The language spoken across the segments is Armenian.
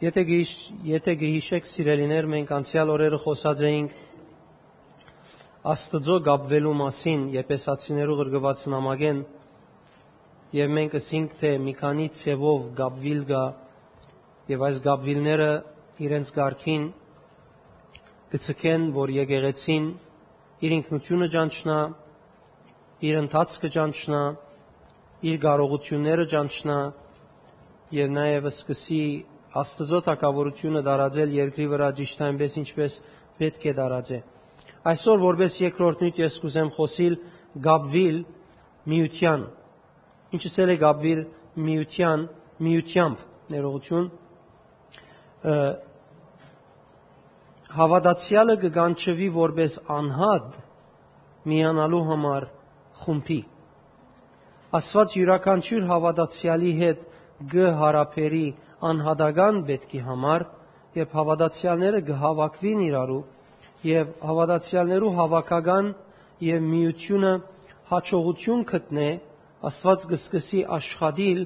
Եթե գհիշ, եթե գհիշեք սիրելիներ, մենք անցյալ օրերը խոսած էինք Աստծո գապվելու մասին Եփեսացիներու գրգված նամակեն եւ մենք ասինք թե մի քանի ցևով գապվիլ գա եւ այս գապվիլները իրենց ղարքին գցկեն, որ եկեղեցին իր ինքնությունը ճանչնա, իր ընթացքը ճանչնա, իր կարողությունները ճանչնա եւ նաեւ սկսի Աստծո թակավորությունը դարաձել երկրի վրա ճիշտ այնպես ինչպես պետք է դարաձե։ Այսօր որպես երկրորդ նույն ես կուզեմ խոսիլ Գաբվիլ միության։ Ինչս էլ է Գաբվիլ միության, միությամբ ներողություն հավատացյալը կգանչվի որպես անհատ միանալու համար խումբի։ Աստված յուրաքանչյուր հավատացյալի հետ գհարապերի անհատական պետքի համար եւ հավատացյալները կհավաքվին իրարու եւ հավատացյալներու հավաքական եւ միությունը հաջողություն գտնե Աստված կսկսի աշխատիլ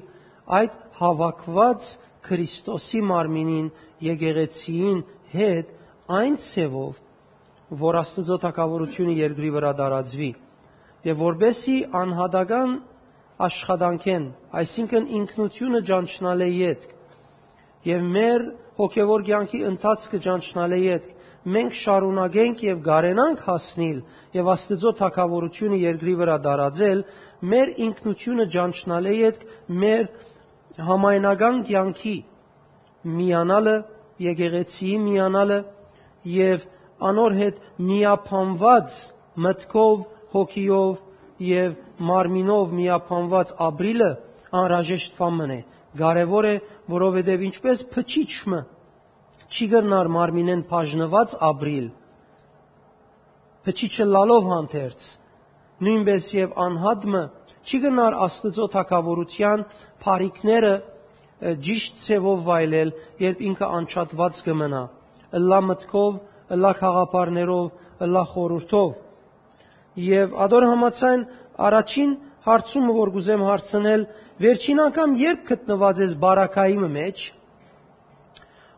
այդ հավաքված Քրիստոսի մարմինին եկեղեցիին հետ այն ցևով որ Աստծո թակավորությունը երկրի վրա դարածվի եւ որբեսի անհատական աշխատանքեն այսինքն ինքնությունը ճանչնալ է յետք եւ մեր հոգեվոր կյանքի ընթացքը ճանչնալ է մենք շարունակենք եւ գարենանք հասնել եւ Աստծո թակավորությունը երկրի վրա դարածել մեր ինքնությունը ճանչնալ է մեր համայնական կյանքի միանալը եկեղեցիի միանալը եւ անոր հետ միապանված մտքով հոգիով եւ մարմինով միապանված ապրիլը անհրաժեշտ բան է Կարևոր է, որովհետև ինչպես փչիչը չի գրնար մարմինեն բաժնված ապրիլ, փչիչը լալով հանդերձ, նույնպես եւ անհատը չի գնար Աստծո թակավորության բարիկները ճիշտ ցևով վայելել, երբ ինքը անչատված կմնա, ըլլա մտքով, ըլլա խաղապարներով, ըլլա խորուրդով։ Եվ ադոր համացան առաջին հարցումը, որ գուզեմ հարցնել, վերջին անգամ երբ գտնված ես բարակայի մեջ,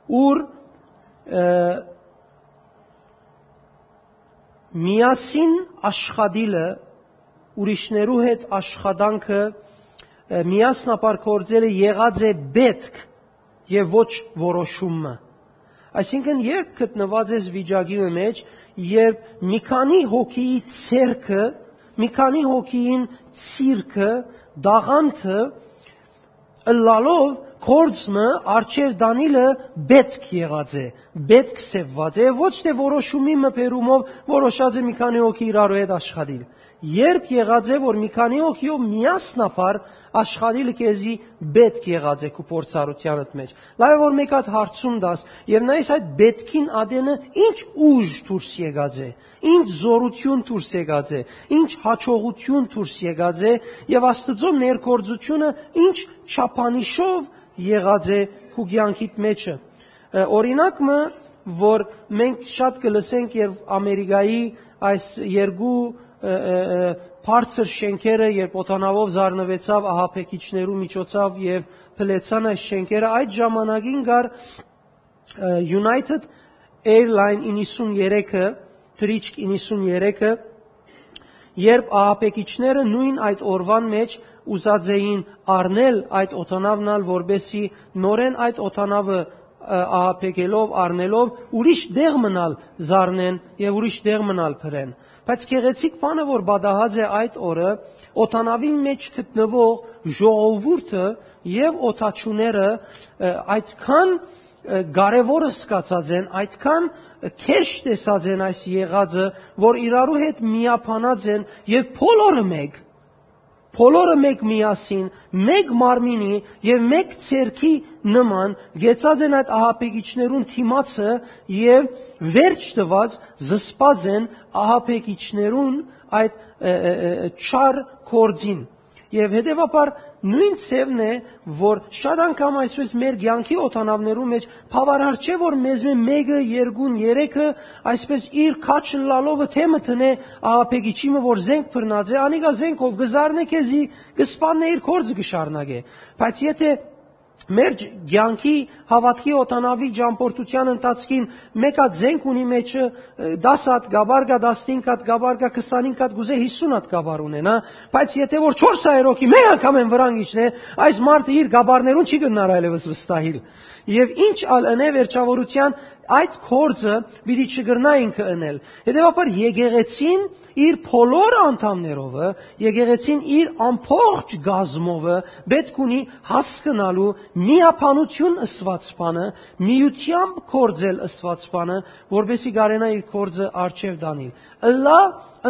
ուր միասին աշխատիլը ուրիշներու հետ աշխատանքը միասնապար կործելը եղած է պետք եւ ոչ որոշումը այսինքն երբ գտնված ես վիճակի մեջ երբ մի քանի հոգիի ցերքը մի քանի հոգիին ցիրքը դաղանթը ըլլալով կորցմը արչև Դանիլը պետք եղած է, պետք սևված է, ոչ թե որոշումի մփերումով որոշած է մի քանի հոգի իրարու հետ աշխատել։ Երբ եղած է, որ մի քանի հոգիով միասնապար աշխատիլը քեզի պետք եղած է քու փորձառությանդ մեջ։ Լավ է որ մեկ հատ հարցում դաս եւ նայես այդ պետքին ադենը ինչ ուժ դուրս եկած է, ինչ զորություն դուրս եկած է, ինչ հաջողություն դուրս եկած է եւ Աստծո ներկործությունը ինչ չափանիշով եղած է քու կյանքիդ մեջը։ Օրինակը, որ մենք շատ կլսենք եւ Ամերիկայի այս երկու բարձր շենքերը, երբ օտանավով զառնվեցավ ահապեկիչներու միջոցով եւ փլեցան այս շենքերը, այդ ժամանակին գար United Airline 93-ը, Trick 93-ը, երբ ահապեկիչները նույն այդ օրվան մեջ ուզած էին առնել այդ օտանավնալ, որբեսի նորեն այդ օտանավը ահապեկելով, առնելով ուրիշ դեղ մնալ զառնեն եւ ուրիշ դեղ մնալ փրեն։ Բայց գեղեցիկ բանը, որ բադահած է այդ օրը, օտանավի մեջ գտնվող ժողովուրդը եւ օթաչուները այդքան կարևորը սկացած են, այդքան քեշ տեսած են այս եղածը, որ իրարու հետ միապանած են եւ բոլորը մեկ բոլորը մեկ միասին, մեկ մարմինի եւ մեկ ցերքի նման գեցած են այդ ահապեկիչներուն թիմացը եւ վերջ տված զսպած են ահապեկիչներուն այդ չար կորձին եւ հետեւաբար նույն ցևն է որ շատ անգամ այսպես մեր ցանկի օտանավներու մեջ բավարար չէ որ մեզ մեկը երկուն երեքը այսպես իր քաչը լալովը թեմը տնե ահապեկիչիմը որ զենք բռնած է անիկա զենքով գզարնե քեզի գսպաննե իր կորձը գշարնագե բայց եթե Մեր ցանկի հավատքի օտանավի ճամփորդության ընթացքին մեկա զենք ունի մեջը 10 հատ գաբարգա 15 հատ գաբարգա 25 հատ գուզե 50 հատ գաբար ունենա բայց եթե որ 400 հոգի մեկ անգամ են վրան իջնե այս մարդը իր գաբարներուն չի գնար այլևս վստահիլ եւ ինչ ալ ընե վերջավորության այդ կորձը պիտի չգրնա ինքը ընել։ Հետևաբար եկեղեցին իր բոլոր անդամներով, եկեղեցին իր ամբողջ գազմովը պետք ունի հասկանալու միապանություն ըսված բանը, միությամբ կորձել ըսված բանը, որբեսի գարենա իր կորձը արչև դանիլ։ Ըլլա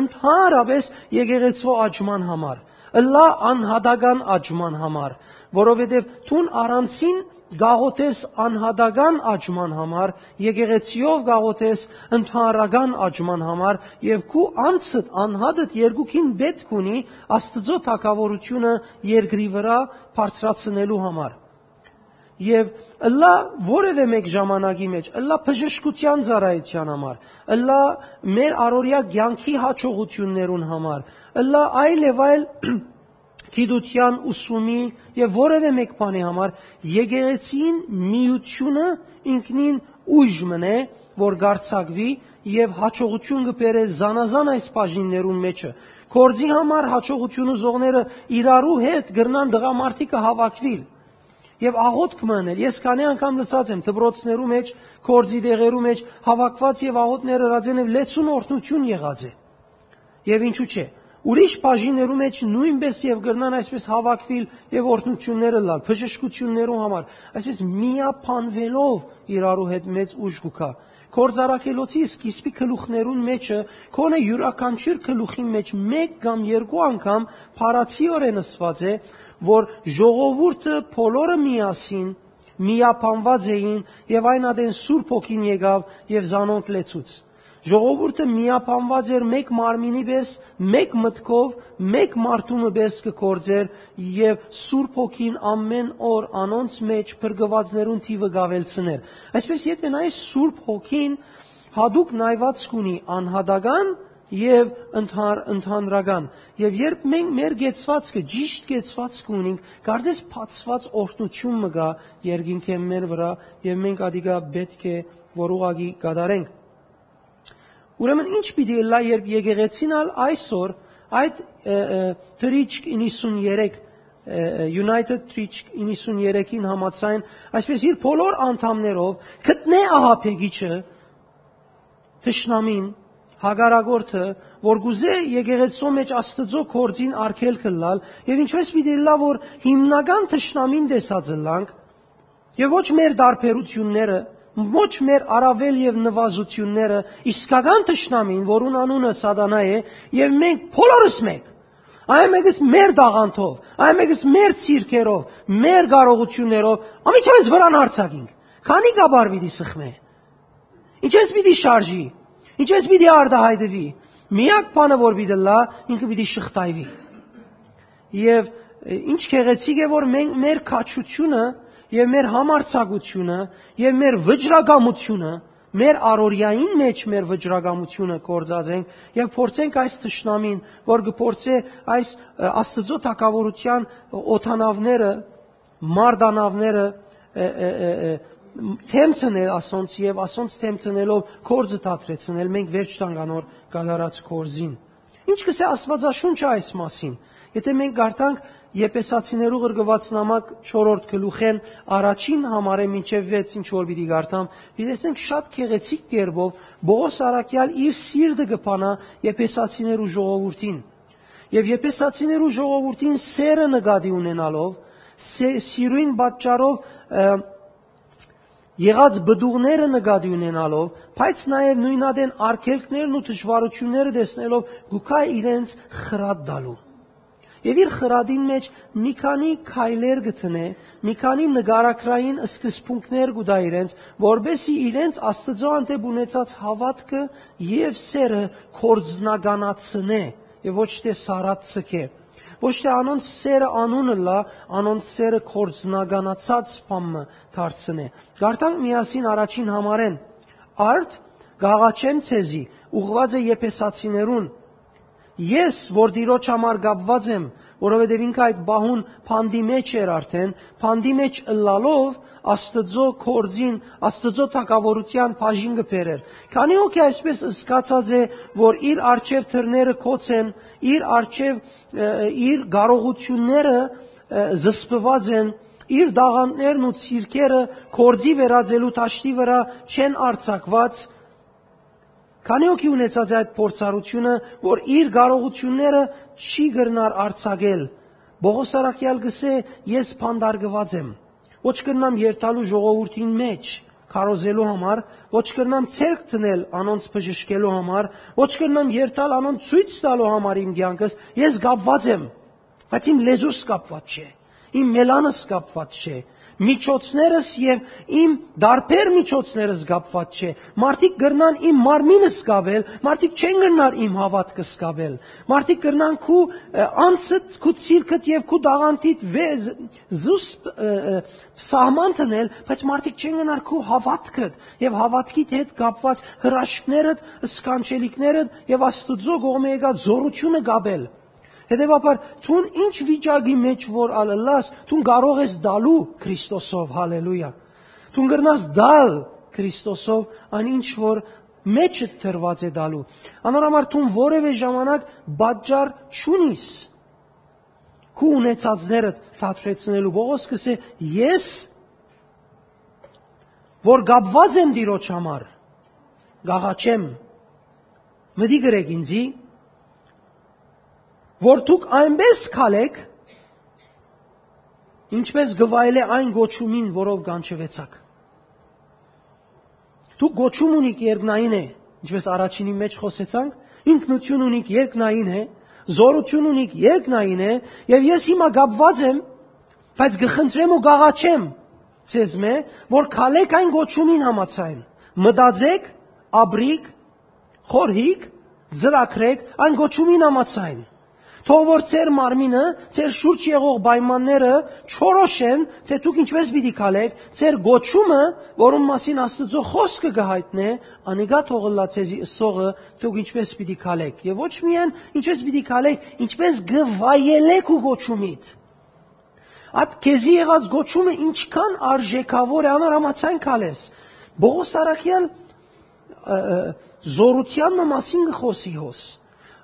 ընդհանրապես եկեղեցու աճման համար, ըլլա անհադական աճման համար, որովհետև թուն առանցին գաղոթես անհադական աճման համար, եկեղեցիով գաղոթես ընդհանրական աճման համար եւ քու անցդ անհադդ երկուքին պետք ունի Աստծո թակավորությունը երկրի վրա բարձրացնելու համար։ Եվ ըլլա որևէ մեկ ժամանակի մեջ, ըլլա բժշկության ծառայության համար, ըլլա մեր առօրյա ցանկի հաջողություններուն համար, ըլլա այլ եւ այլ գիտության ուսումի եւ որևէ մեկ բանի համար եկեղեցին միությունը ինքնին ուժ մնե, որ գարցակվի եւ հաջողություն կբերե զանազան այս բաժիններուն մեջը։ Կորձի համար հաջողությունը զողները իրարու հետ գրնան դղամարդիկը հավաքվիլ։ Եվ աղոթք մնել, ես քանի անգամ լսած եմ դբրոցներու մեջ, կորձի դեղերու մեջ հավաքված եւ աղոթները հրաձեն եւ լեցուն օրհնություն եղած է։ Եվ ինչու՞ չէ, ուրիշ բաժիններու մեջ նույնպես եւ գրնան այսպես հավաքվիլ եւ օրհնությունները լալ, բժշկություններու համար, այսպես միապանվելով իրարու հետ մեծ ուժ կուքա։ Կորձարակելոցի սկիզբի գլուխներուն մեջը քոնը յուրաքանչյուր գլուխի մեջ մեկ կամ երկու անգամ փարացիորեն ըսված է, որ ժողովուրդը բոլորը միասին միապանված էին եւ այն ադեն Սուրբ ոգին եկավ եւ զանոնք լեցուց։ Ժողովուրդը միապանված էր մեկ մարմինի պես, մեկ մտքով, մեկ մարդումը պես կկործեր եւ Սուրբ Հոգին ամեն օր անոնց մեջ փրկվածներուն թիվը գավելցներ։ Այսպես եթե նայես Սուրբ Հոգին հadouk նայված կունի անհադական եւ ընդհանր ընդհանրական եւ երբ մենք մեր գեցվածքը ճիշտ գեցվածք ունենք կարծես փածված օրհնություն մգա երկինքե մեր վրա եւ մենք ադիգա պետք է որ ուղագի կդարենք Ուրեմն ինչ պիտի լա երբ եկեղեցին ալ այսօր այդ Trichk 93 United Trichk 93-ին համացայն այսպես իր բոլոր անդամներով գտնե ահապեգիչը թշնամին հագարագորթը որ գուզե եկեղեցու մեջ աստծո կորձին արկելքը լալ եւ ինչպես պիտի լա որ հիմնական թշնամին դեսած լանք եւ ոչ մեր դարբերությունները ոչ մեր արավել եւ նվազությունները իսկական ճշնամին, որուն անունը սատանա է, եւ մենք բոլորս մեկ Այն մեկս մեր դաղանթով, այն մեկս մեր ցիրկերով, մեր կարողություններով, ամիջապես վրան արցակինք։ Քանի գաբար պիտի սխմե։ Ինչպես պիտի շարժի։ Ինչպես պիտի արդահայտվի։ Միակ բանը որ պիտի լա, ինքը պիտի շղթայվի։ Եվ ինչ քեղեցիկ է որ մենք մեր քաչությունը եւ մեր համարցակությունը եւ մեր վճռագամությունը մեր առօրյային մեջ մեր վճռագամությունը կործածենք եւ փորձենք այս ճշնամին, որ գործե այս աստծո թակավորության օթանավները, մարդանավները թեմթնել ասոնց եւ ասոնց թեմթնելով կորձը դատրեցնել մենք վերջ տանք անոր գալարած կորզին։ Ինչ կսե Աստվածաշունչը այս մասին։ Եթե մենք գարտանք Եփեսացիներու գրգված նամակ 4-րդ գլուխեն առաջին համարը մինչև 6 ինչ որ պիտի գարտամ, դիտեսենք շատ քեղեցիկ կերպով Բողոս Արաքյալ իր սիրտը կփանա Եփեսացիներու ժողովրդին։ Եվ Եփեսացիներու ժողովրդին սերը նկատի ունենալով, սիրույն պատճառով եղած բդուղները նկատի ունենալով, բայց նաև նույնադեն արգելքներն ու դժվարությունները տեսնելով գուքա իրենց խրատ դալու Եվ իր խրադին մեջ մի քանի քայլեր գտնե, մի քանի նկարակրային սկզբունքներ գուտա իրենց, որբեսի իրենց Աստծո անտեպ ունեցած հավատքը եւ սերը կորձնականացնե եւ ոչ թե սարած ցկե։ Ոչ թե անոնց սերը անունը լա, անոնց սերը կորձնականացած բամը դարձնե։ Գարտանք միասին առաջին համարեն։ Արդ գաղաչեմ ցեզի, ուղված է եփեսացիներուն Ես, որ Տիրոջ համար գապված եմ, որովհետև ինքը այդ բահուն փանդի մեջ էր արդեն, փանդի մեջ ըլլալով Աստծո կորձին, Աստծո թակավորության բաժին կբերեր։ Քանի հոգի այսպես զգացած է, որ իր արչև թրները կոց են, իր արչև իր կարողությունները զսպված են, իր դաղաններն ու ցիրկերը կորձի վերածելու ճաշտի վրա չեն արྩակված, Քանի հոգի ունեցած է այդ փորձառությունը, որ իր կարողությունները չի գրնար արցակել։ Բողոս Արաքյալ գսե ես փանդարգված եմ։ Ոչ կնամ երթալու ժողովրդին մեջ քարոզելու համար, ոչ կնամ ցերկ տնել անոնց բժշկելու համար, ոչ կնամ երթալ անոնց ցույց տալու համար իմ ցանկս, ես գապված եմ, բայց իմ լեզուս կապված չէ, իմ մելանս կապված չէ, միջոցներս եւ իմ դարբեր միջոցներս գապված չէ։ Մարդիկ գրնան իմ մարմինս կապել, մարդիկ չեն գրնար իմ հավատքը սկաբել։ Մարդիկ գրնան քու անցդ, քու ցիրկդ եւ քու դաղանտիդ զուս սահման տնել, բայց մարդիկ չեն գնար քու հավատքդ եւ հավատքիդ հետ կապված հրաշքներդ, սկանչելիքներդ եւ Աստուծո կողմէ եկած զորությունը գաբել։ Հետևաբար, ցուն ինչ վիճակի մեջ որ ալլաս, ցուն կարող ես դալու Քրիստոսով, հալելույա։ Ցուն գրնաս դալ Քրիստոսով, ան ինչ որ մեջը թրված է դալու։ Անորամար ցուն որևէ ժամանակ բաճար չունիս քու ունեցածները թատրեցնելու Բողոս կսե ես որ գապված եմ Տիրոջ համար գաղաչեմ մտի գրեք ինձի որ դուք այնպես քալեք, ինչպես գվայել է այն գոչումին, որով կանչվեցաք։ Դուք գոչում ունիք երկնային է, ինչպես առաջինի մեջ խոսեցանք, ինքնություն ունիք երկնային է, զորություն ունիք երկնային է, եւ ես հիմա գապված եմ, բայց գխնդրեմ ու գաղաչեմ ցեզ մե, որ քալեք այն գոչումին համացայն։ Մտածեք, աբրիկ, խորհիկ, ծրակրեք այն գոչումին համացայն Թող որ ծեր մարմինը, ծեր շուրջ եղող պայմանները չորոշեն, թե դուք ինչպես պիտի քալեք, ծեր գոչումը, որում մասին Աստծո խոսքը կհայտնե, անիգա թողլա ցեզի սողը, դուք ինչպես պիտի քալեք։ Եվ ոչ միայն ինչպես պիտի քալեք, ինչպես գվայելեք ու գոչումից։ Այդ քեզի եղած գոչումը ինչքան արժեքավոր է, անորամացան քալես։ Բողոս Արաքյալ զորության մասին գխոսի հոս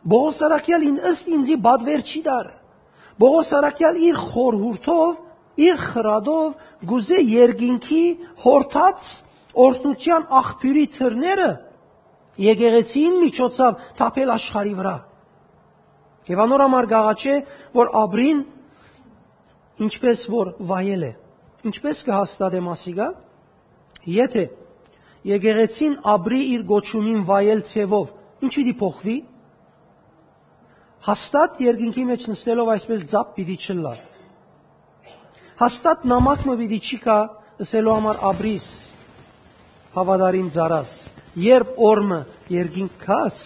Բողոս Սարակյալին ըստ ինձի բադվեր չի դար։ Բողոս Սարակյալ իր խորհուրդով, իր խրադով գուզե երգինքի հորթած օրհնության աղբյուրի թրները եկեղեցին միջոցով թափել աշխարի վրա։ Եվ անորամար գաղաչե, որ Աբրին ինչպես որ վայել է, ինչպես կհաստատե մասիգա, եթե եկեղեցին Աբրի իր գոչումին վայել ցևով, ինչի դի փոխվի, հաստատ երկինքի մեջ նստելով այսպես ձապ պիտի չլա։ Հաստատ նամակ մը պիտի չի կա ասելու համար աբրիս հավադարին ծարաս։ Երբ օրմը երկինք քաս,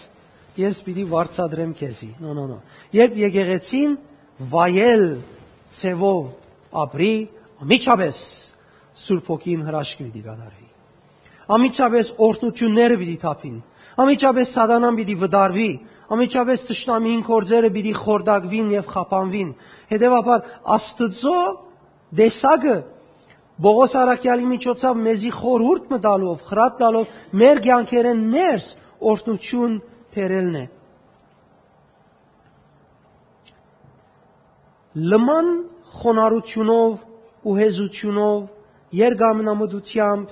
ես պիտի վարչադրեմ քեզի։ No, no, no։ Երբ եկեղեցին վայել ցևով ապրի, ամիջապես Սուրբ ոգին հրաշք պիտի կատարվի։ Ամիջապես օրհնությունները պիտի թափին։ Ամիջապես սատանան պիտի վդարվի, ամիջապես ճշտամին կորձերը պիտի խորդակվին եւ խափանվին։ Հետևաբար Աստծո դեսագը Բողոս Արաքյալի միջոցով մեզի խորհուրդ մտալով, խրատ տալով մեր ցանկերեն ներս օրհնություն բերելն է։ Լման խոնարհությունով ու հեզությունով, երգամնամդությամբ,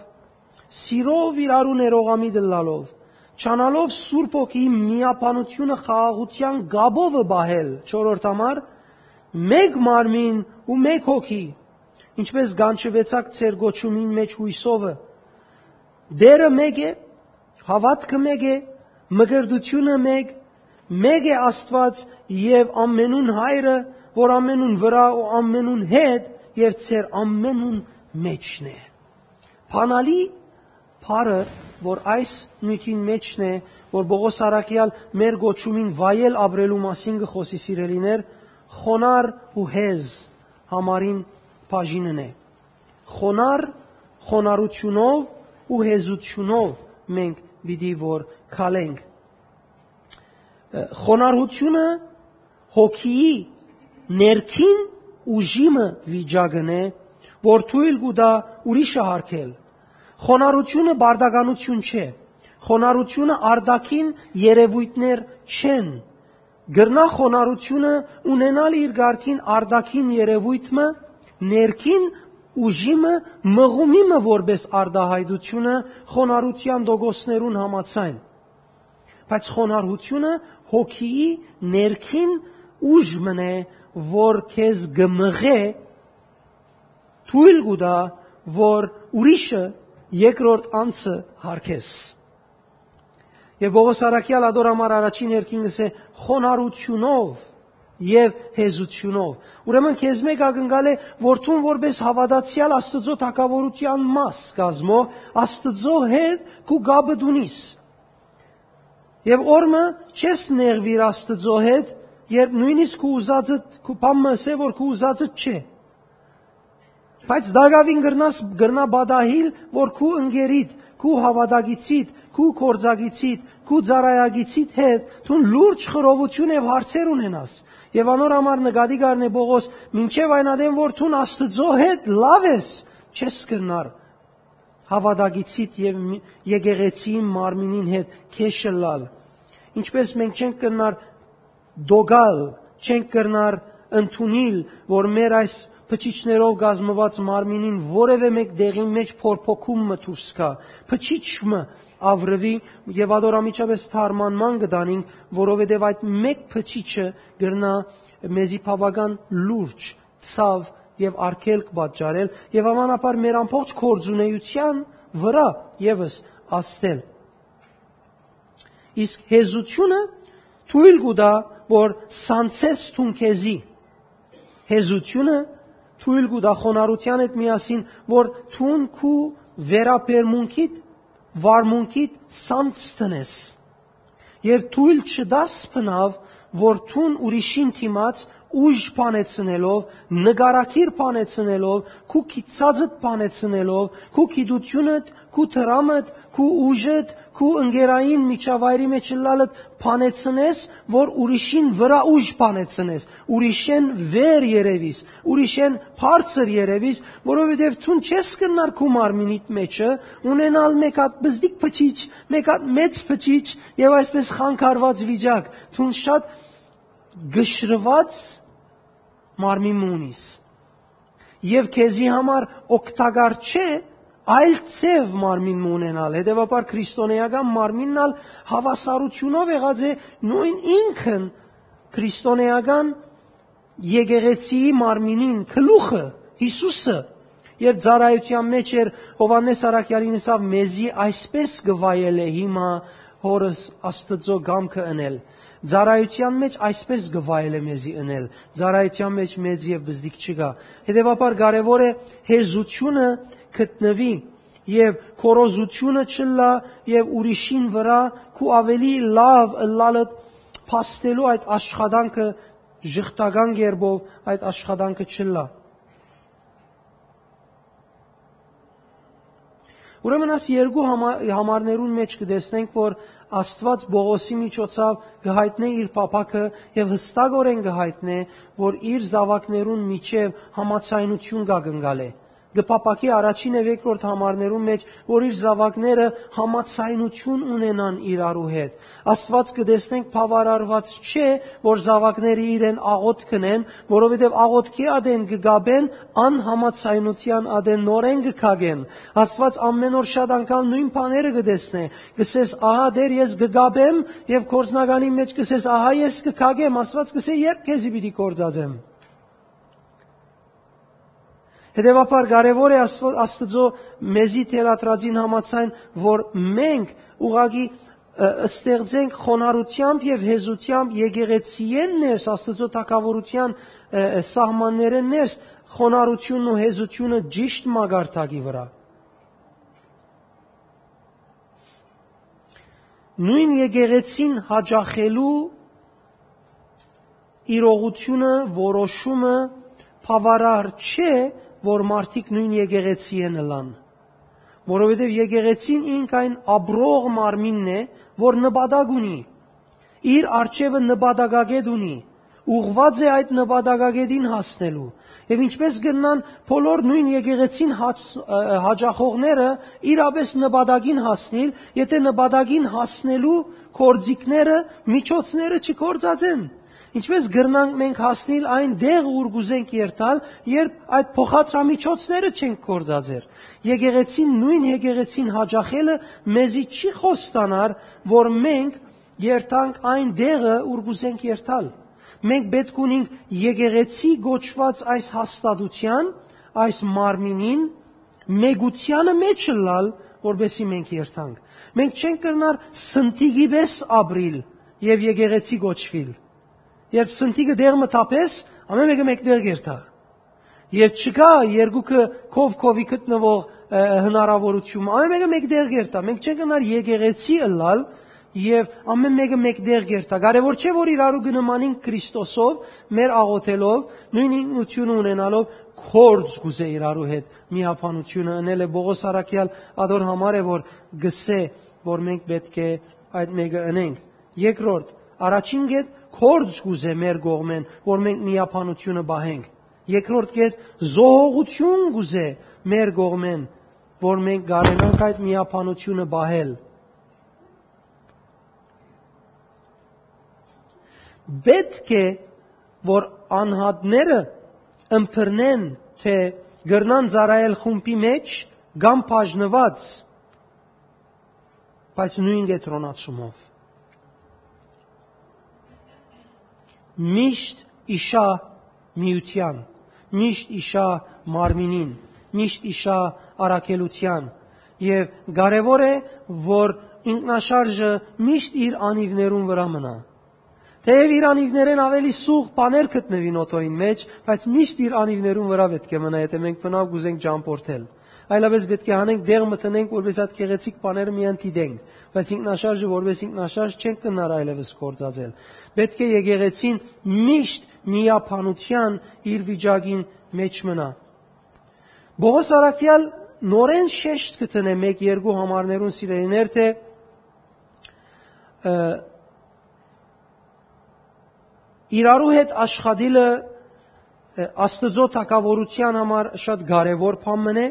սիրով իրարու ներողամի դլալով Չանալով Սուրբ ոգի միապանությունը խաղաղության գաբովը բահել, չորրորդ համար, մեկ մարմին ու մեկ հոգի, ինչպես գանչվեցակ ծեր գոչումին մեջ հույսովը։ Դերը մեկ է, հավատքը մեկ է, մգրդությունը մեկ, մեկ է Աստված եւ ամենուն հայրը, որ ամենուն վրա ու ամենուն հետ եւ ծեր ամենուն մեջն է։ Փանալի Փարը որ այս նույթին մեջն է, որ Բողոս Արաքյալ մեր գոչումին վայել ապրելու մասին գխոսի սիրելիներ, խոնար ու հեզ համարին բաժինն է։ Խոնար խոնարությունով ու հեզությունով մենք պիտի որ քալենք։ խոնարհությունը հոգիի ներքին ուժիմը վիճակն է, որ թույլ կուտա ուրիշը հարկել։ Խոնարհությունը բարդականություն չէ։ Խոնարհությունը արդակին երևույթներ չեն։ Գրնա խոնարհությունը ունենալ իր ղարքին արդակին երևույթը ներքին ուժիմը մղումիմը որպես արդահայտությունը խոնարհության դոգոսներուն համացայն։ Բայց խոնարհությունը հոգիի ներքին ուժմն է, որ քեզ գմղե թույլ գուտա, որ ուրիշը երկրորդ անցը հարկես։ Եվ Պողոս Արաքյալ ադոր համար առաջին երկին գսե խոնարհությունով եւ հեզությունով։ Ուրեմն քեզ մեկ ակնկալ է որթուն որպես հավատացյալ Աստծո թակավորության մաս կազմող Աստծո հետ քու գաբը դունիս։ Եվ օրը չես նեղվիր Աստծո հետ, երբ նույնիսկ քու ուզածը քու բամը ասե որ քու ուզածը չէ։ Բայց դագավին գրնաս գրնա բադահիլ, որ քու ընկերիդ, քու հավատագիցիդ, քու կորձագիցիդ, քու ծարայագիցիդ հետ թուն լուրջ խռովություն եւ հարցեր ունենաս։ Եվ անոր համար նկատի գարնե Բողոս, ինչև այն ադեմ որ թուն Աստծո հետ լավ ես, չես կրնար հավատագիցիդ եւ եկեղեցի մարմինին հետ քեշլալ։ Ինչպես մենք չենք կրնար դոգալ, չենք կրնար ընդունիլ, որ մեր այս փչիչներով գազմված մարմինին որևէ մեկ դեղի մեջ փորփոքում մթուրս կա։ Փչիչը ավրվի եւ ադորամիջապես թարմանման գտանինք, որովհետեւ այդ մեկ փչիչը գրնա մեզի բավական լուրջ, ցավ եւ արգելք պատճառել եւ ամանապար մեր ամբողջ կորձունեության վրա եւս աստել։ Իսկ հեզությունը թույլ կուտա, որ սանցես թունքեզի։ Հեզությունը թույլ կուտա խոնարհության հետ միասին, որ թուն քու վերապերմունքիդ վարմունքիդ սանց տնես։ Եվ թույլ չդաս փնավ, որ թուն ուրիշին թիմած ուժ բանեցնելով, նգարակիր բանեցնելով, քու քիծածդ բանեցնելով, քու քիդությունդ, քու թրամդ, քու ուժդ, քու ընկերային միջավայրի մեջ լալդ բանեցնես, որ ուրիշին վրա ուժ բանեցնես, ուրիշեն վեր երևիս, ուրիշեն բարձր երևիս, որովհետև ցուն չես կնար քու մարմինիդ մեջը ունենալ մեկ հատ բզդիկ փչիչ, մեկ հատ մեծ փչիչ եւ այսպես խանգարված վիճակ, ցուն շատ գշրված մարմին ունիս։ Եվ քեզի համար օգտակար չէ այլ ցև մարմին ունենալ։ Հետևաբար քրիստոնեական մարմինն ալ հավասարությունով եղած է նույն ինքն քրիստոնեական եկեղեցիի մարմինին գլուխը Հիսուսը Երբ ծառայության մեջ էր Հովանես Արաքյալին ասավ մեզի այսպես գվայել է հիմա հորս Աստծո գամքը ընել։ Զարայության մեջ այսպես գվայել է մեզի ընել։ Զարայության մեջ մեծ եւ բզդիկ չկա։ Հետևաբար կարեւոր է հեզությունը գտնվի եւ քորոզությունը չլա եւ ուրիշին վրա քու ավելի լավ լալը փաստելու այդ աշխատանքը ժխտական երբով այդ աշխատանքը չլա Ուրեմն աս երկու համարներուն մեջ կտեսնենք, որ Աստված Բողոսի միջոցով գհայտնե իր պապակը եւ հստակորեն գհայտնե, որ իր զավակներուն միջև համացայնություն կա գնալ է գպապակի առաջին եւ երկրորդ համարներում մեջ, որ իր զավակները համացայնություն ունենան իրարու հետ։ Աստված կդեսնենք բավարարված չէ, որ զավակները իրեն աղոտ կնեն, որովհետեւ աղոտքի ադեն կգաբեն անհամացայնության ադեն նորեն կգագեն։ Աստված ամեն օր շատ անգամ նույն բաները կդեսնե։ Կսես, ահա դեր ես կգաբեմ եւ կորձնականի մեջ կսես, ահա ես կգագեմ։ Աստված կսե, երբ քեզի պիտի կորձածեմ։ Հետևաբար կարևոր է Աստծո մեզի թելատրածին համացայն, որ մենք ուղագի ստեղծենք խոնարհությամբ եւ հեզությամբ եկեղեցիեն ներս Աստծո թակավորության սահմաններեն ներս խոնարհությունն ու հեզությունը ճիշտ մագարտակի վրա։ Նույն եկեղեցին հաջախելու իրողությունը, որոշումը բավարար չէ, որ մարդիկ նույն եկեղեցի են լան։ Որովհետև եկեղեցին ինք այն աբրող մարմինն է, որ նպատակ ունի։ իր արջևը նպատակագետ ունի, ուղված է այդ նպատակագետին հասնելու։ Եվ ինչպես գտնան բոլոր նույն եկեղեցին հաջախողները իրապես նպատակին հասնել, եթե նպատակին հասնելու կորձիկները, միջոցները չկործածեն։ Ինչպես գրնանք մենք հասնել այն դեղ, ուր գուզենք երթալ, երբ այդ փոխադրամիջոցները չենք կործածեր։ Եկեղեցին նույն եկեղեցին հաջախելը մեզի չի խոստանար, որ մենք երթանք այն դեղը, ուր գուզենք երթալ մենք պետք ունենք եկեղեցի գոչված այս հաստատության, այս մարմինին մեգությանը մեջ լալ, որբեսի մենք երթանք։ Մենք չենք կրնար սնտիգի պես ապրիլ եւ եկեղեցի գոչվիլ։ Երբ սնտիգը դեղ մտապես, ամեն մեկը մեկտեղ երթա։ Եվ չկա երկուքը կով կովի գտնվող հնարավորություն։ Ամեն մեկը մեկտեղ երթա։ Մենք չենք կնար եկեղեցի ըլլալ, եւ ամեն մեկը մեկտեղ գերտա։ Կարևոր չէ որ իրարու գնմանին Քրիստոսով, մեր աղոթելով, նույն ինքնությունը ունենալով կորձ գուզե իրարու հետ միապանությունը ընել է Բողոս Արաքյալ ադոր համար է որ գսե որ մենք պետք է այդ մեկը ընենք։ Երկրորդ, առաջին գետ կորձ գուզե մեր կողմեն, որ մենք միապանությունը բահենք։ Երկրորդ գետ զոհողություն գուզե մեր կողմեն, որ մենք գարենանք այդ միապանությունը բահել։ պետք է որ անհատները ըմբռնեն թե գրնան ծարայել խումբի մեջ կամ բաժնված բայց նույն գետրոնացումով միշտ իշա միության միշտ իշա մարմինին միշտ իշա արակելության եւ կարեւոր է որ ինքնաշարժը միշտ իր անիվներուն վրա մնա Թեև իր անիվներեն ավելի սուղ բաներ գտնվին օտոյին մեջ, բայց միշտ իր անիվներուն վրա պետք է մնա, եթե մենք բնավ գուզենք ճամփորդել։ Այլապես պետք է անենք դեղ մտնենք, որպես այդ քեղեցիկ բաները միան դիտենք, բայց ինքնաշարժը որպես ինքնաշարժ չենք կնար այլևս կործածել։ Պետք է եկեղեցին միշտ միապանության իր վիճակին մեջ մնա։ Բողոս Արաքյալ նորեն շեշտ կտնե 1-2 համարներուն սիրելիներ թե իրարու հետ աշխատելը Աստծո թակավորության համար շատ կարևոր բան է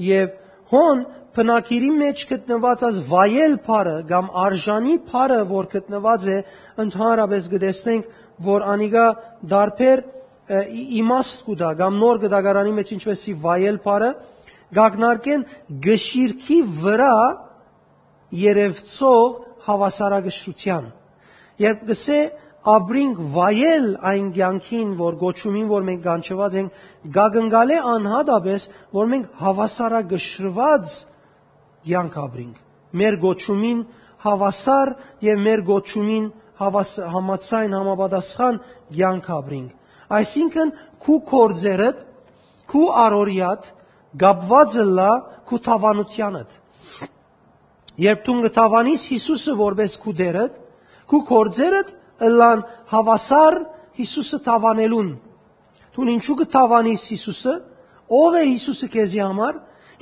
եւ հոն բնակիրի մեջ գտնված as վայել փարը կամ արժանի փարը որ գտնված է ընդհանրապես գտեսնենք որ անիգա դարբեր իմաստ կուտա կամ նոր գդագարանի մեջ ինչպեսի վայել փարը գագնարկեն գշիրքի վրա երևցող հավասարագշրության երբ գսե ապրինք վայել այն կյանքին, որ գոչումին, որ մենք կանչված ենք, գագնգալ է անհատապես, որ մենք հավասարագշրված կյանք ապրինք։ Մեր գոչումին հավասար եւ մեր գոչումին համացայն համապատասխան կյանք ապրինք։ Այսինքն քու կորձերդ, քու արորիատ գապված լա քու թավանությանդ։ Երբ դու գտավանիս Հիսուսը որպես քու դերդ, քու կորձերդ ըլլան հավասար Հիսուսը թավանելուն։ Դու ինչու կթավանիս Հիսուսը, ով է Հիսուսը քեզի համար,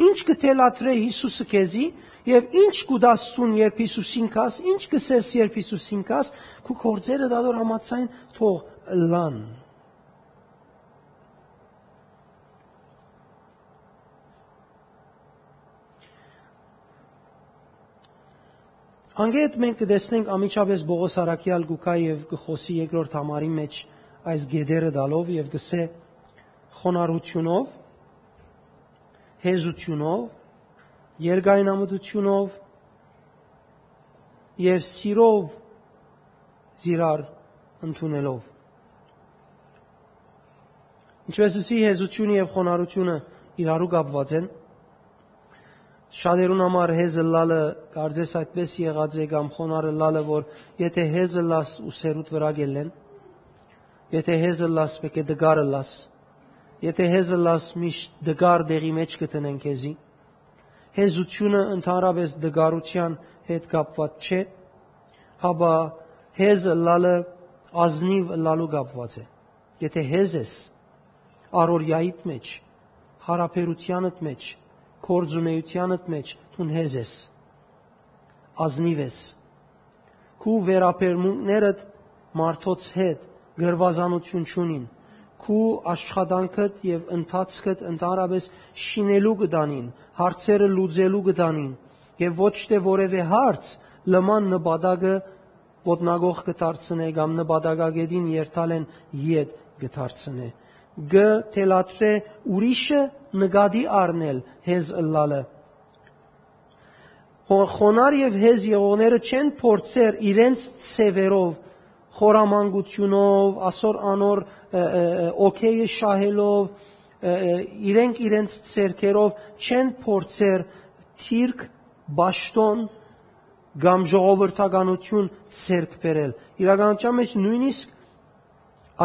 ինչ կթելատրե Հիսուսը քեզի? Եւ ինչ կուդասցուն երբ Հիսուսին կաս, ինչ կսես երբ Հիսուսին կաս, քու կորձերը դադոր համացայն թող լան։ Անգետ մենք կտեսնենք ամիջապես Բողոս Արաքյալ գուկա եւ գխոսի երկրորդ համարի մեջ այս գեդերը դալով եւ գսե խոնարհությունով, հեզությունով, երգայնամտությունով եւ սիրով զիրար ընդունելով։ Ինչպես ասի հեզությունը եւ խոնարհությունը իրարու կապված են, Շատերուն համար հեզը լալը կարծես այդպես եղած է կամ խոնարը լալը, որ եթե հեզը լաս ու սերուտ վրա գելեն, եթե հեզը լաս պետք է դգարը լաս, եթե հեզը լաս միշտ դգար դեղի մեջ կտնեն քեզի, հեզությունը ընդհանրապես դգարության հետ կապված չէ, հաբա հեզը լալը ազնիվ լալու կապված է։ Եթե հեզ ես արորյայիդ մեջ, հարաբերությանդ մեջ, կորձունեությանդ մեջ դուն հեզ ես ազնիվ ես քու վերապերմունքներդ մարդոց հետ գրվազանություն չունին քու աշխատանքդ եւ ընթացքդ ընդհանրապես շինելու կդանին հարցերը լուծելու կդանին եւ ոչ թե որևէ հարց լման նպատակը ոտնագող կդարձնե կամ նպատակագետին երթալեն յետ կդարձնե գ թելատրե ուրիշը նկատի առնել հեզ ըլլալը խոնար եւ հեզ եղողները չեն փորձեր իրենց ցևերով խորամանկությունով, ասոր անոր օքեյը շահելով իրենք իրենց ցերկերով չեն փորձեր թիրք ճաշտոն կամ ժողովրդականություն ցերկ բերել։ Իրականության մեջ նույնիսկ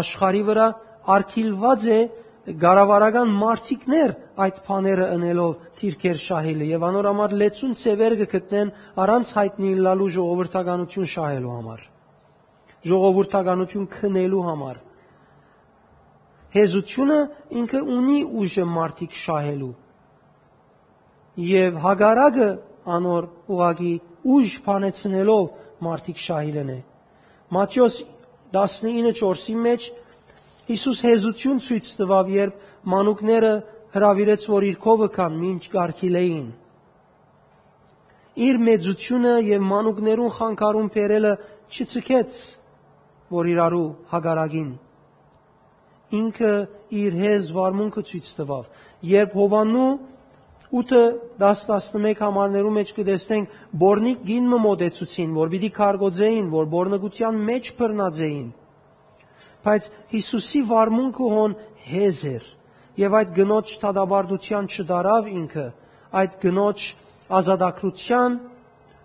աշխարի վրա արկիլված է գարավարական մարտիկներ այդ բաները ընելով թիրքեր շահելը եւ անոր համար լեցուն ծևեր կգտնեն առանց հայտնի լալու ժողովրդականություն շահելու համար ժողովրդականություն քնելու համար հեզությունը ինքը ունի ուժը մարտիկ շահելու եւ հագարակը անոր ուղագի ուժ փանեցնելով մարտիկ շահիլն է Մատթեոս 19:4-ի մեջ Հիսուս հեզություն ցույց տվավ, երբ մանուկները հravirեց, որ իր քովը կան, ինչ գարքիլեին։ Իր մեծությունը եւ մանուկներուն խանգարում բերելը չցկեց, որ իրարու հագարագին։ Ինքը իր հեզ վարմունքը ցույց տվավ, երբ Հովանու 8-11 համարներու մեջ կտեսնենք բորնիկ գինը մոդեցուցին, որ պիտի քարգոձեին, որ բորնգության մեջ բռնաձեին բայց Հիսուսի վարմունքը հոն հեզ էր եւ այդ գնոջ թադաբարդության չդարավ ինքը այդ գնոջ ազատագրության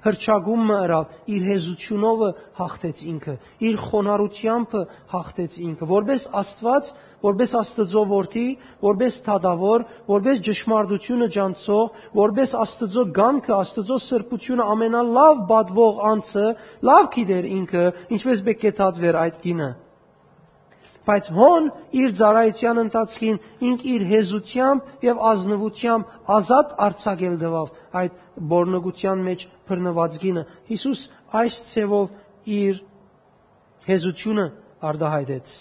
հրճագումը ըրավ իր հեզությունովը հաղթեց ինքը իր խոնարհությամբ հաղթեց ինքը որբես Աստված որբես Աստծո որդի որբես թադավոր որբես ճշմարտությունը ջանցող որբես Աստծո գանքը Աստծո սրբությունը ամենալավ բադվող անձը լավ գիտեր ինքը ինչպես պետք է թատվեր այդ գինը բայց հոն իր ծառայության ընթացքին ինք իր հեզությամբ եւ ազնվությամբ ազատ արցակել դվավ այդ բորնոգության մեջ բռնված գինը Հիսուս այս ցևով իր հեզությունը արդահայտեց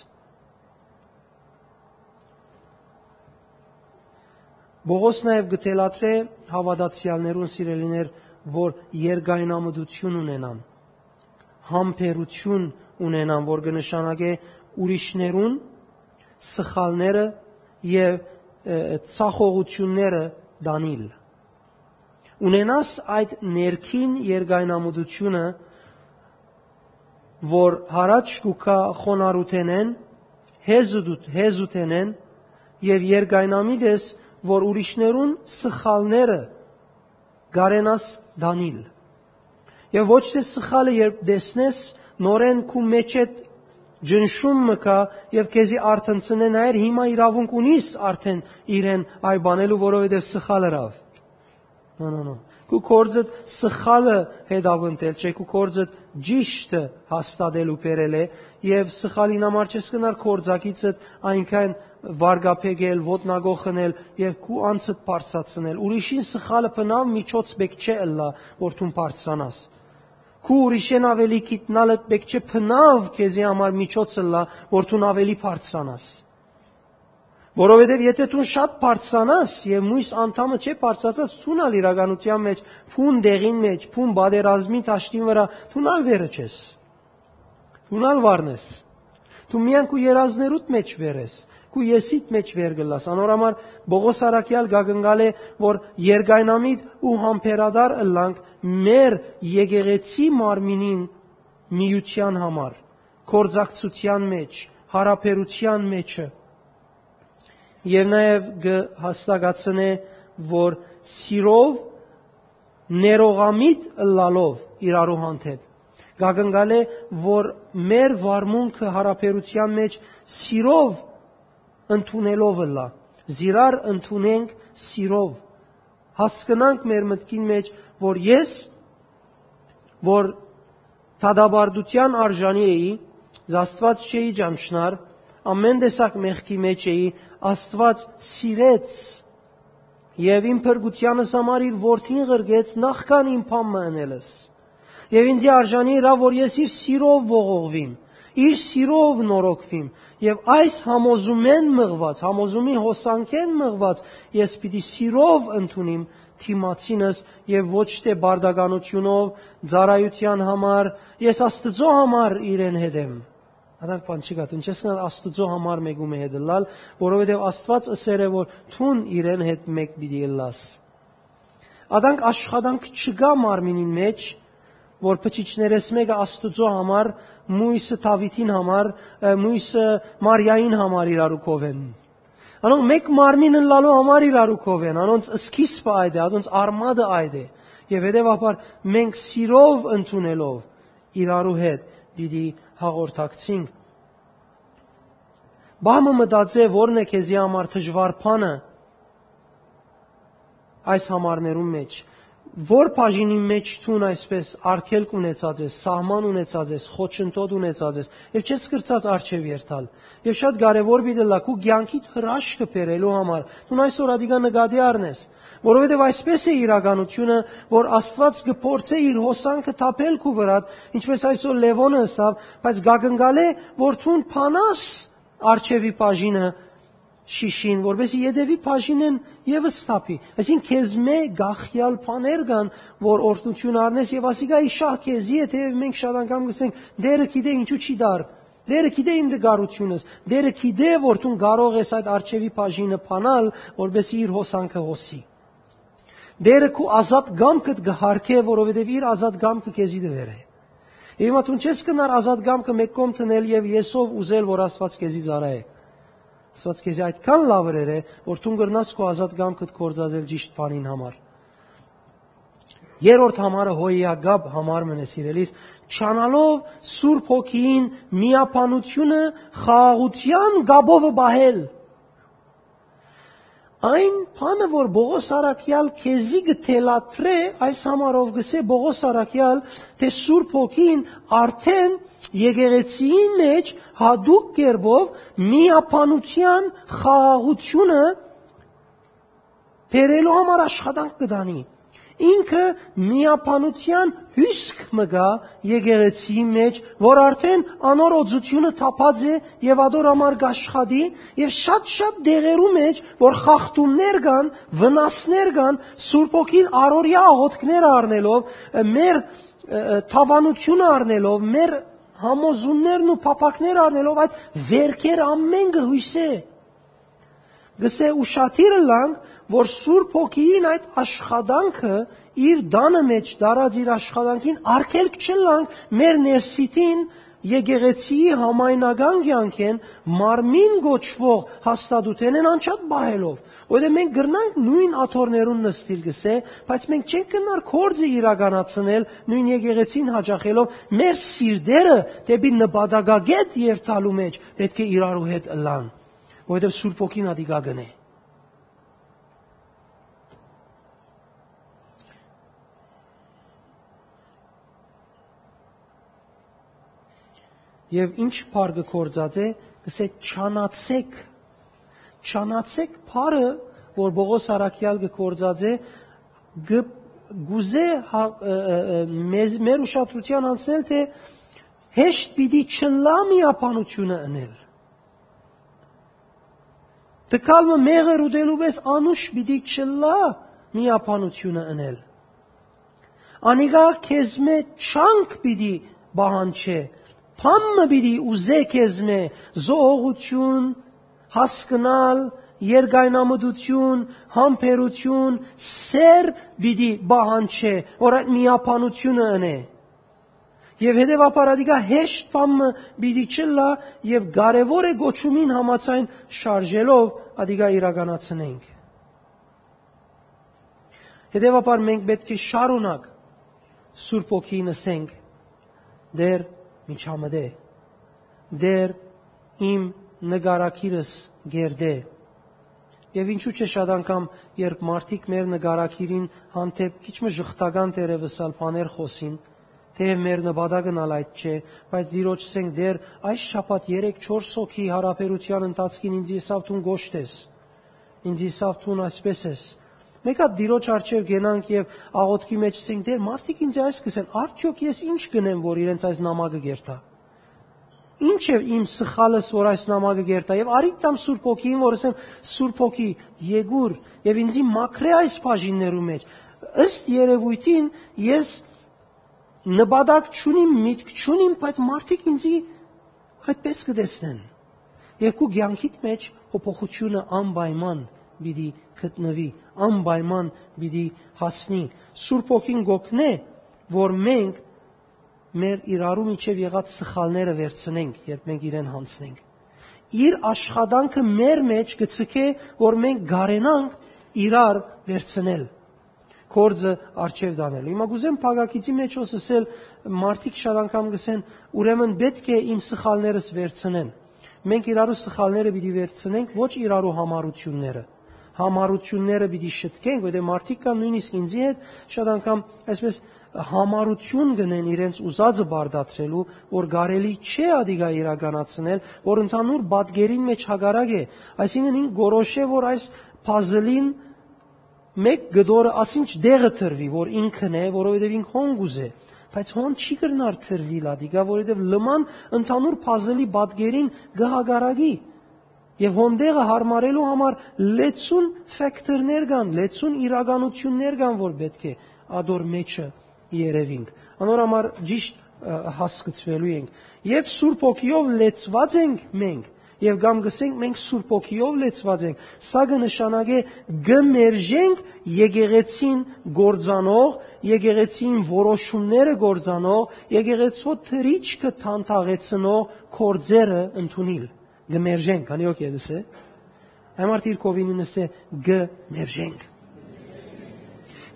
Բողոս նաև գտելատրե հավատացյալներուն սիրելիներ, որ երգայնամդություն ունենան, համբերություն ունենան, որ կնշանակե ուրիշներուն սխալները եւ ցախողությունները դանիլ ունենաս այդ ներքին երգայնամուդությունը որ հարաճ կուքա խոնարհութենեն հեզուտ հեզութենեն եւ երգայնամիդես որ ուրիշներուն սխալները գարենաս դանիլ եւ ոչ թե սխալը երբ դեսնես նորեն քու մեջ այդ ջնշում մկա եւ քեզի արթնցնե նայր հիմա իրավունք ունիս արդեն իրեն այ բանելու որովհետեւ սխալ հրավ նո նո նո քու կորձը սխալը հետավընտել չէ քու կորձը ճիշտը հաստատելու բերել է եւ սխալին համար չես կնար կորձակիցդ այնքան վարգապեգել, ոտնագող խնել եւ քու անցդ բարձացնել։ Ուրիշին սխալը բնավ միջոց բեք չէ ըլլա, որ դու բարձրանաս Քու ուրիշեն ավելի գիտնալը պետք չէ փնավ քեզի համար միջոցը լա, որ դու ավելի բարձրանաս։ Որովհետև եթե դու շատ բարձրանաս եւ մույս անդամը չէ բարձրացած ցունալ իրականության մեջ, փուն դեղին մեջ, փուն բادرազմի ճաշտին վրա, դունալ վերը չես։ Դունալ վառնես։ Դու միայն քու երազներուդ մեջ վերես քու եսիդ մեջ վեր գլաս անորամար Բողոս Արաքյալ գագնգալ է որ երգայնամիտ ու համբերադար ըլլանք մեր եկեղեցի մարմինին միության համար, կորձակցության մեջ, հարաբերության մեջը։ Եվ նաև հաստակացնե, որ սիրով ներողամիտ լալով իրարու հանդեպ գագնգալ է, որ մեր վարմունքը հարաբերության մեջ սիրով ընդունելով լա, զիրար ընդունենք սիրով, հասկնանք մեր մտքին մեջ, որ ես որ թադաբարդության արժանի էի, Աստված չէի ջամշնար, ամեն տեսակ մեղքի մեջ էի, Աստված սիրեց եւ իմ փրկությանս համար իր որդին ղրգեց նախքան իմ փամը ընելս։ Եվ ինձ արժանի իրա, որ ես իր սիրով ողողվիմ, իր սիրով նորոգվիմ, եւ այս համոզումեն մղված, համոզումի հոսանքեն մղված ես պիտի սիրով ընդունիմ թիմացինս եւ ոչ թե բարդականությունով, ծարայության համար, ես Աստծո համար իրեն հետեմ։ Ադանք բան չի գտնում, չես նա Աստծո համար մեկում է հետ լալ, որովհետեւ Աստված ըսեր է որ թուն իրեն հետ մեկ պիտի լաս։ Ադանք աշխատանք չկա մարմինին մեջ, որ փչիչներս մեկը Աստծո համար, մույսը Դավիթին համար, մույսը Մարիային համար իրարուքով են։ Անոնք մեկ մարմին ընլալու համար իրարուքով են, անոնց սկիզբը այդ է, անոնց արմադը այդ է։ Եվ հետևաբար մենք սիրով ընդունելով իրարու հետ պիտի հաղորդակցինք։ Բամը մտածե որն է քեզի համար դժվար բանը այս համարներում մեջ որ բաժինի մեջ ցուն այսպես արկելք ունեցած ես, սահման ունեցած ես, խոչընդոտ ունեցած ես, եւ չես կրծած արչեւ երթալ։ Եվ շատ կարեւոր մի դլա քու ցանկիդ հրաշքը բերելու համար։ Դու այսօր ադիգա նկատի առնես, որովհետև այսպես է իրականությունը, որ Աստված կփորձե իր հոսանքը թափել քու վրա, ինչպես այսօր Լևոնը ասավ, բայց գագնգալ է, որ ցուն փանաս արչեւի բաժինը շիշին, որովհետեւ յետևի բաժինեն եւս ստապի։ Այսինքն քեզ մե գախյալ բաներ կան, որ օրտնություն առնես եւ ասիկա իշահ քեզի է, թե մենք շատ անգամ գսենք, դերը գիտե ինչու չի դար։ Դերը գիտե իմ դգարությունս, դերը գիտե որ դու կարող ես այդ արչեվի բաժինը փանալ, որովհետեւ իր հոսանքը հոսի։ Դերը քու ազատ գամքը գհարկե, որովհետեւ իր ազատ գամքը քեզի դվեր է։ Եվ հիմա դու չես կնար ազատ գամքը մեկ կողմ տնել եւ եսով ուզել, որ Աստված քեզի զարայ։ Աստված քեզ այդքան լավ էր, որ դու գրնաս քո ազատ կամքդ կորցածել ճիշտ բանին համար։ Երորդ համարը հոյագաբ համարն է սիրելիս, չանալով Սուրբ Հոգին միապանությունը խաղաղության գաբովը բահել։ Այն բանը, որ Բողոս Արաքյալ քեզի գթելատրե, այս համարով գսե Բողոս Արաքյալ, թե Սուրբ Հոգին արդեն եկեղեցիի մեջ հadoop կերպով միապանության խաղաղությունը բերելու համար աշխատանք կդանի ինքը միապանության հյուսք մգա եկեղեցիի մեջ, որ արդեն անոր օծությունը թափած է եւ ադոր համար գաշխադի եւ շատ-շատ դեղերու մեջ, որ խախտումներ կան, վնասներ կան, Սուրբ ոգին առօրյա աղոթքներ առնելով, մեր թավանությունը առնելով, մեր համոզումներն ու փապակներ առնելով այդ վերքեր ամեն գհույսե գսե ուշաթիրը լանք որ Սուրբ Հոգին այդ աշխատանքը իր դանը մեջ դարած իր աշխատանքին արկելք չլանք մեր ներսիտին եկեղեցիի համայնական կյանքեն մարմին գոչվող հաստատութեն են անչափ բահելով որովհետև մենք գրնանք նույն աթորներուն նստիլ գսե բայց մենք չենք գնար կորձը իրականացնել նույն եկեղեցին հաջախելով մեր սիրտերը դեպի նպատակագետ երթալու մեջ պետք է իրարու հետ լան որովհետև Սուրբ ոգին ադիգա գնե Եվ ինչ փարգը կորցած է, գսե չանացեք։ Չանացեք փարը, որ Բողոս Արաքյալ կորցած է, գուզե հա, մեզ մեր ուշադրության անցնել թե հեշտ պիտի չլա միապանությունը ընել։ Տկալը մեղր ուդելու պես անուշ պիտի չլա միապանությունը ընել։ Անիգա քեզ մե չանք պիտի բահանչե Փամը պիտի ուզե քեզ մե զողողություն, հասկանալ, երգայնամդություն, համբերություն, սեր պիտի բահանչե, որ այդ միապանությունը ընե։ Եվ հետևաբար ադիգա հեշտ բամը պիտի չլա եւ կարեւոր է գոչումին համացայն շարժելով ադիգա իրականացնենք։ Հետևաբար մենք պետք է շարունակ Սուրբ ոգին ասենք դեր միջամդե դեր իմ նգարակիրս գերդե Եվ ինչու՞ չէ շատ անգամ երբ մարդիկ մեր նգարակիրին հանդեպ քիչ մը ժխտական տերևսալ բաներ խոսին, թեև մեր նպատակն ալ այդ չէ, բայց ծիրոջ ասենք դեր այս շաբաթ 3-4 հոգի հարաբերության ընթացքին ինձ իսավ տուն գոշտես։ Ինձ իսավ տուն այսպես ես։ Մեկ հատ դիրոջ արչև գենանք եւ աղոթքի մեջ ասենք դեր մարդիկ ինձ այս կսեն, արդյոք ես ինչ գնեմ, որ իրենց այս նամակը գերտա։ Ինչ է իմ սխալս, որ այս նամակը գերտա եւ արիք տամ Սուրբ ոգին, որ ասեմ Սուրբ ոգի, եկուր եւ ինձի մաքրե այս բաժիններու մեջ։ Ըստ երևույթին ես նպատակ չունիմ, միտք չունիմ, բայց մարդիկ ինձի այդպես կտեսնեն։ Եվ քու ցանկիտ մեջ փոփոխությունը անպայման պիտի գտնվի, անպայման պիտի հասնի։ Սուրբ ոգին գոքնե, որ մենք մեր իրարու միջև եղած սխալները վերցնենք, երբ մենք իրեն հանցնենք։ Իր աշխատանքը մեր մեջ գցկե, որ մենք գարենանք իրար վերցնել կորձը արչև դանել։ Հիմա գուզեմ փագակիցի մեջ ասել մարդիկ շատ անգամ գսեն, ուրեմն պետք է իմ սխալներս վերցնեն։ Մենք իրարու սխալները պիտի վերցնենք, ոչ իրարու համառությունները համառությունները պիտի շտկենք, որտեղ մարդիկ կան նույնիսկ ինձի հետ շատ անգամ այսպես համառություն գնեն իրենց ուզածը բարդացրելու, որ գարելի չէ ադիգա իրականացնել, որ ընդհանուր բադգերին մեջ հագարակ է։ Այսինքն ինք գորոշ է, որ այս puzzle-ին մեկ գդորը ասինչ դեղը թրվի, որ ինքն է, որովհետև ինք հոնգ ուզե բայց հոն չի կրնար թրվի լադիգա, որովհետև լման ընդհանուր puzzle-ի բադգերին գհագարագի։ գա Եվ հոնդեղը հարմարելու համար լեցուն ֆակտորներ կան, լեցուն իրականություններ կան, որ պետք է ադոր մեջը երևինք։ Անորամար ճիշտ հասկացվելու ենք։ Եվ Սուրբ ոգիով լեցված ենք մենք, եւ կամ գսենք մենք Սուրբ ոգիով լեցված ենք, սա կնշանակե գմերժենք եկեղեցին գործանող, եկեղեցին որոշումները գործանող, եկեղեցու թրիչքը թանթաղեցնող կորձերը ընդունել գմերժենք, քանի օք եդս է։ Այմարտ իր կովինունս է գմերժենք։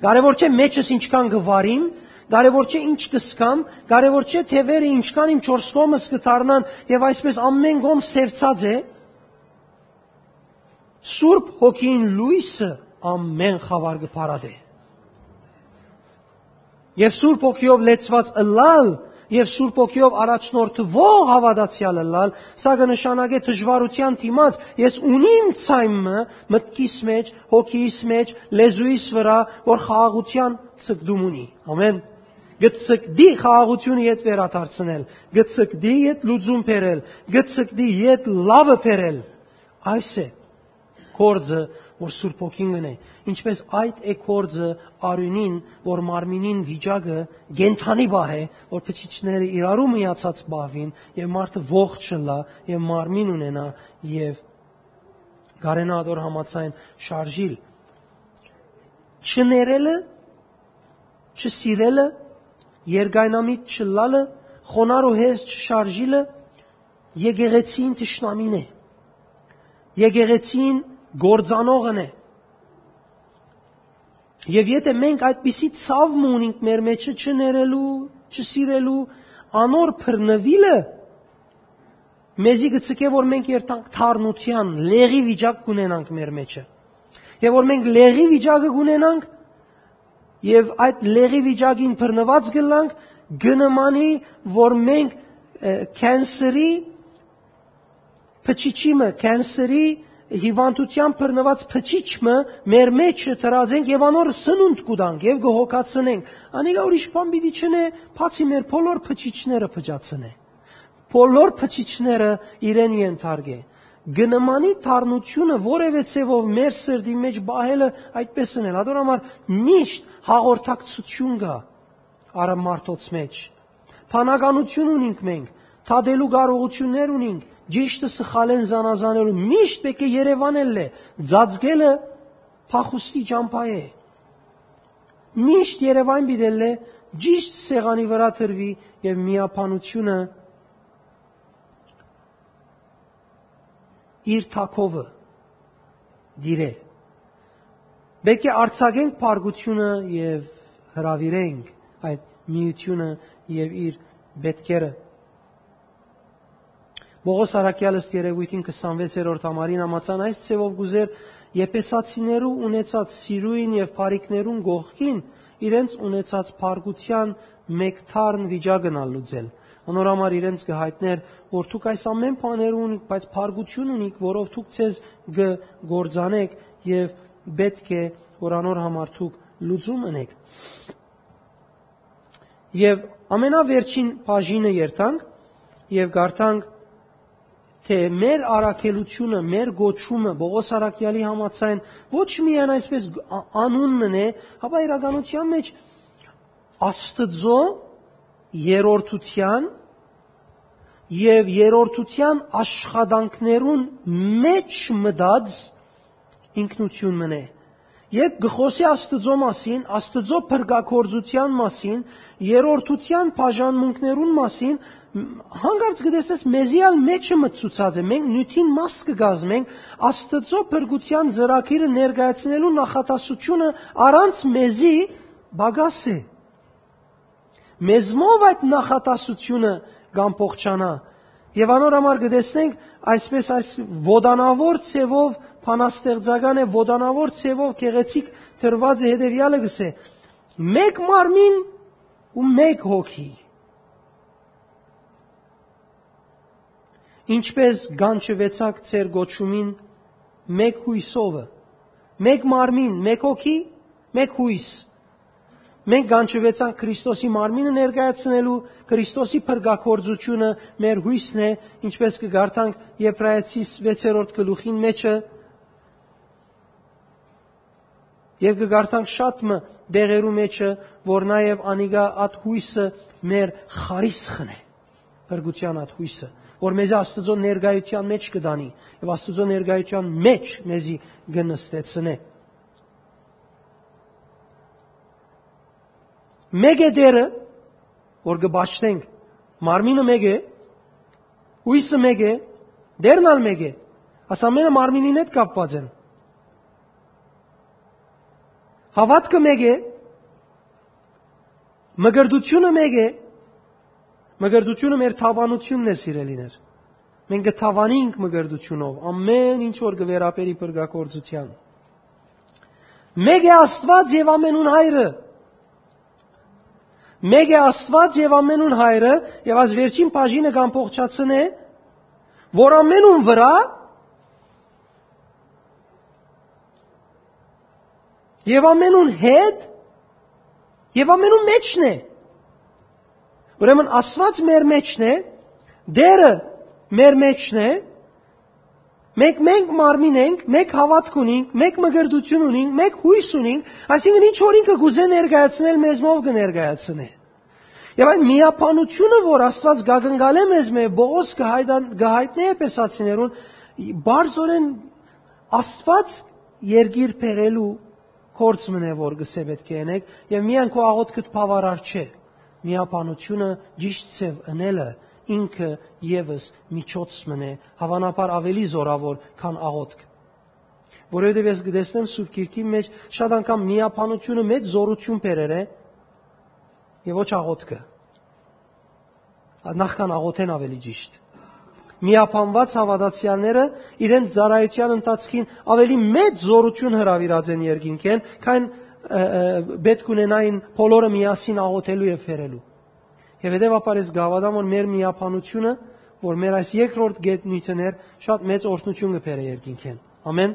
Կարևոր չէ մեջս ինչքան գվարիմ, կարևոր չէ ինչ կսկամ, կարևոր չէ թևերը ինչքան իմ 4 կողմս կդառնան եւ այսպես ամեն կողմ սևծած է։ Սուրբ հոգին լույսը ամեն խավար կփարադե։ Եվ Սուրբ հոգիով լեցված ըլալ եւ Սուրբ ոգիով առաջնորդվող հավատացյալը լալ, սա կնշանակե դժվարության դիմաց ես ունիմ ցայմը մտքիս մեջ, հոգիս մեջ, լեզուիս վրա, որ խաղաղության ցկդում ունի։ Ամեն գծկդի խաղաղությունը իդ վերադարձնել, գծկդի իդ լուծում բերել, գծկդի իդ լավը բերել։ Այս է կորձը, որ Սուրբ ոգին գնե ինչպես այդ է կորձը արյունին, որ մարմինին վիճակը գենթանի բահ է, որ փչիչները իրարու միացած բավին եւ մարդը ողջ չլա եւ մարմին ունենա եւ գարենադոր համացայն շարժիլ չներելը չսիրելը երգայնամիտ չլալը խոնարհ ու հեզ չշարժիլը եկեղեցին ճշնամին է եկեղեցին գործանողն է Եվ եթե մենք այդպիսի ցավը ունենք մեր մեջը չներելու, չսիրելու, անոր փռնվիլը մեզի գցկե որ մենք երթանք թարնության, լեղի վիճակ կունենանք մեր մեջը։ Եվ որ մենք լեղի վիճակը կունենանք եւ այդ լեղի վիճակին փռնված գլանք, գնմանի որ մենք կենսերի փչիչիմը, կենսերի հիվանդության բռնված փչիչը մեր մեջը դրածենք եւ անոր սնունդ կուտանք եւ գողոքացնենք։ Անիկա ուրիշ բան պիտի չնե, բացի մեր բոլոր փչիչները փճացնե։ Բոլոր փչիչները իրեն ենթարկե։ Գնմանի թարնությունը որևէ ցևով մեր սրդի մեջ բահելը այդպես են։ Ադորամար միշտ հաղորդակցություն կա արամարտոց մեջ։ Փանականություն ունենք մենք, թադելու կարողություններ ունենք, ճիշտը սխալեն զանազանելու միշտ պետք է Երևանել է ձածգելը փախուստի ճամփա է միշտ Երևան բիդել է ճիշտ սեղանի վրա թրվի եւ միապանությունը իր թակովը դիրե Պետք է արցակենք բարգությունը եւ հravirենք այդ միությունը եւ իր բետքերը Բողոս Արաքյալս երևույթին 26-րդ համարին համացան այս ցևով գուզեր Եփեսացիներու ունեցած սիրույն եւ բարիկներուն գողքին իրենց ունեցած փարգության մեկ թարն վիճակն ալուծել։ Անորամար իրենց կհայտներ, որ դուք այս ամեն բաները ունիք, բայց փարգություն ունիք, որով դուք ցեզ գործանեք եւ պետք է որ անոր համար դուք լուծում ունեք։ Եվ ամենավերջին բաժինը երթանք եւ գարտանք թե մեր առաքելությունը, մեր գոչումը Բողոս Արաքյալի համացայն ոչ միայն այսպես անունն է, հապա իրականության մեջ Աստծո երրորդության եւ երրորդության աշխատանքներուն մեջ մտած ինքնություն մնե։ Երբ գխոսի Աստծո մասին, Աստծո փրկակորձության մասին, երրորդության բաժանմունքներուն մասին, հանգարց գտեսես մեզիալ մեջը մտցուցած է։ Մենք նյութին մաս կգազմենք Աստծո փրկության ծրագիրը ներկայացնելու նախատասությունը առանց մեզի բագաս է։ Մեզմով այդ նախատասությունը կամ փոխչանա։ Եվ անոր համար կտեսնենք այսպես այս ոդանավոր ցևով փանաստեղծական է ոդանավոր ցևով գեղեցիկ դրված է հետեւյալը գսե. Մեկ մարմին ու մեկ հոգի ինչպես գանչվեցակ ծեր գոչումին մեկ հույսովը մեկ մարմին մեկ հոգի մեկ հույս Մենք գանչվեցանք Քրիստոսի մարմինը ներկայացնելու, Քրիստոսի փրկակորձությունը մեր հույսն է, ինչպես կգարտանք Եբրայեցիս 6-րդ գլուխին մեջը, Եվ կգարտանք շատ մը դեղերու մեջը, որ նաև անիգա at հույսը մեր խարիսխն է։ Փրկության at հույսը, որ մեզ Աստծո ներգայության մեջ կդանի եւ Աստծո ներգայության մեջ մեզի գնստեցնե։ Մեկ է դերը, որ կբաշխենք, մարմինը մեկ է, հույսը մեկ է, դերն ալ մեկ է։ Ասամենը մարմինին հետ կապված են։ Հավատքը մեկ է, մգրդությունը մեկ է, մգրդությունը մեր թավանությունն է սիրելիներ։ Մենք կթավանենք մգրդությունով ամեն ինչ որ կվերապերի բրգակորձության։ Մեկ է Աստված եւ ամենուն հայրը։ Մեկ է Աստված եւ ամենուն հայրը եւ այս վերջին բաժինը կամ փոխչացն է, որ ամենուն վրա Եվ ամենուն հետ եւ ամենուն մեջն է։ Ուրեմն Աստված մեր մեջն է, դերը մեր մեջն է, Մենք մենք մարմին ենք, մեկ հավատք ունենք, մեկ մգրդություն ունենք, մեկ հույս ունենք, այսինքն ինչ որ ինքը գուզե ներկայացնել մեզ մով կներկայացնե։ Եվ այն միապանությունը, որ Աստված գագնգալ է մեզ մե Բողոս գահայտնի է պեսացիներուն, բարձորեն Աստված երգիր փերելու կորց մնե որ գսե պետք է ենեք եւ միայն քո աղոթքդ բավարար չէ միապանությունը ճիշտ ծև ընելը ինքը եւս միջոց մնե հավանաբար ավելի զորավոր քան աղոթք որովհետև ես գտեսնեմ Սուրբ Գիրքի մեջ շատ անգամ միապանությունը մեծ զորություն բերեր է եւ ոչ աղոթքը նախքան աղոթեն ավելի ճիշտ միապանված հավատացյալները իրենց ծառայության ընթացքին ավելի մեծ զորություն հրավիրած են երկինքեն, քան պետք ունենային բոլորը միասին աղոթելու եւ ֆերելու։ Եվ հետեւաբար ես գավադամ որ մեր միապանությունը, որ մեր այս երկրորդ գետնույթներ շատ մեծ օրհնություն կբերի երկինքեն։ Ամեն